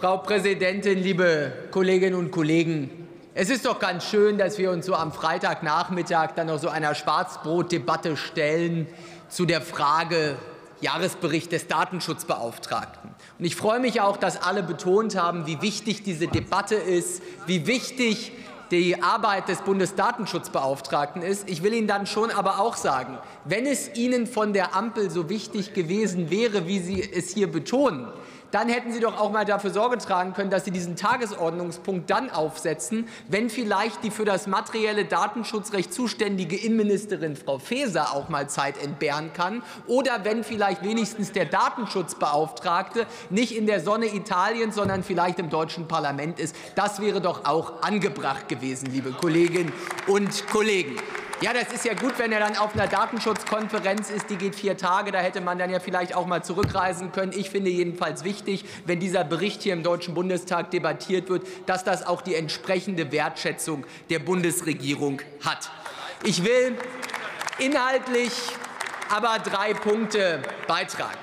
Frau Präsidentin, liebe Kolleginnen und Kollegen! Es ist doch ganz schön, dass wir uns so am Freitagnachmittag dann noch so einer Schwarzbrotdebatte stellen zu der Frage Jahresbericht des Datenschutzbeauftragten. Und ich freue mich auch, dass alle betont haben, wie wichtig diese Debatte ist, wie wichtig die Arbeit des Bundesdatenschutzbeauftragten ist. Ich will Ihnen dann schon aber auch sagen, wenn es Ihnen von der Ampel so wichtig gewesen wäre, wie Sie es hier betonen, dann hätten Sie doch auch mal dafür Sorge tragen können, dass Sie diesen Tagesordnungspunkt dann aufsetzen, wenn vielleicht die für das materielle Datenschutzrecht zuständige Innenministerin Frau Faeser auch mal Zeit entbehren kann oder wenn vielleicht wenigstens der Datenschutzbeauftragte nicht in der Sonne Italiens, sondern vielleicht im deutschen Parlament ist. Das wäre doch auch angebracht gewesen, liebe Kolleginnen und Kollegen. Ja, das ist ja gut, wenn er dann auf einer Datenschutzkonferenz ist, die geht vier Tage. Da hätte man dann ja vielleicht auch mal zurückreisen können. Ich finde jedenfalls wichtig, wenn dieser Bericht hier im Deutschen Bundestag debattiert wird, dass das auch die entsprechende Wertschätzung der Bundesregierung hat. Ich will inhaltlich aber drei Punkte beitragen.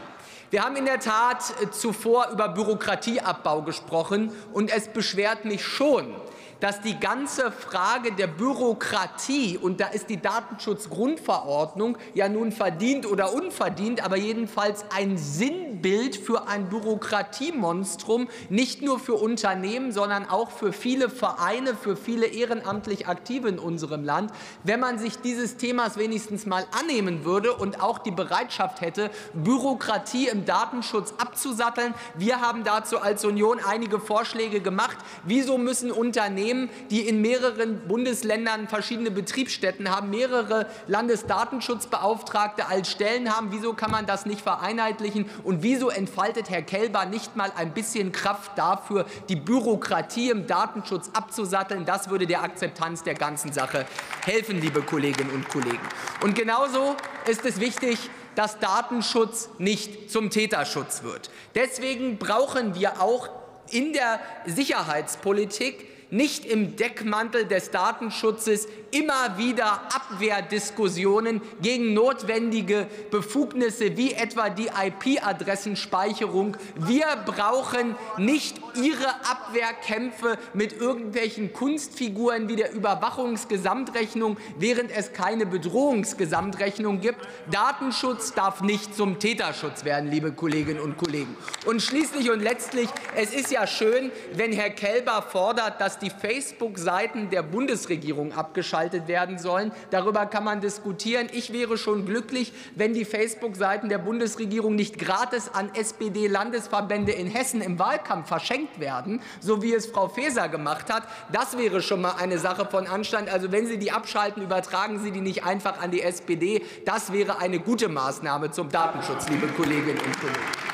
Wir haben in der Tat zuvor über Bürokratieabbau gesprochen, und es beschwert mich schon, dass die ganze Frage der Bürokratie, und da ist die Datenschutzgrundverordnung ja nun verdient oder unverdient, aber jedenfalls ein Sinnbild für ein Bürokratiemonstrum, nicht nur für Unternehmen, sondern auch für viele Vereine, für viele ehrenamtlich Aktive in unserem Land, wenn man sich dieses Themas wenigstens mal annehmen würde und auch die Bereitschaft hätte, Bürokratie im Datenschutz abzusatteln. Wir haben dazu als Union einige Vorschläge gemacht. Wieso müssen Unternehmen Unternehmen, die in mehreren Bundesländern verschiedene Betriebsstätten haben, mehrere Landesdatenschutzbeauftragte als Stellen haben. Wieso kann man das nicht vereinheitlichen? Und wieso entfaltet Herr Kelber nicht mal ein bisschen Kraft dafür, die Bürokratie im Datenschutz abzusatteln? Das würde der Akzeptanz der ganzen Sache helfen, liebe Kolleginnen und Kollegen. Und genauso ist es wichtig, dass Datenschutz nicht zum Täterschutz wird. Deswegen brauchen wir auch in der Sicherheitspolitik nicht im Deckmantel des Datenschutzes immer wieder Abwehrdiskussionen gegen notwendige Befugnisse wie etwa die IP-Adressenspeicherung. Wir brauchen nicht Ihre Abwehrkämpfe mit irgendwelchen Kunstfiguren wie der Überwachungsgesamtrechnung, während es keine Bedrohungsgesamtrechnung gibt. Datenschutz darf nicht zum Täterschutz werden, liebe Kolleginnen und Kollegen. Und schließlich und letztlich, es ist ja schön, wenn Herr Kelber fordert, dass die Facebook-Seiten der Bundesregierung abgeschaltet werden sollen. Darüber kann man diskutieren. Ich wäre schon glücklich, wenn die Facebook-Seiten der Bundesregierung nicht gratis an SPD-Landesverbände in Hessen im Wahlkampf verschenkt werden, so wie es Frau Faeser gemacht hat. Das wäre schon mal eine Sache von Anstand. Also wenn Sie die abschalten, übertragen Sie die nicht einfach an die SPD. Das wäre eine gute Maßnahme zum Datenschutz, liebe Kolleginnen und Kollegen.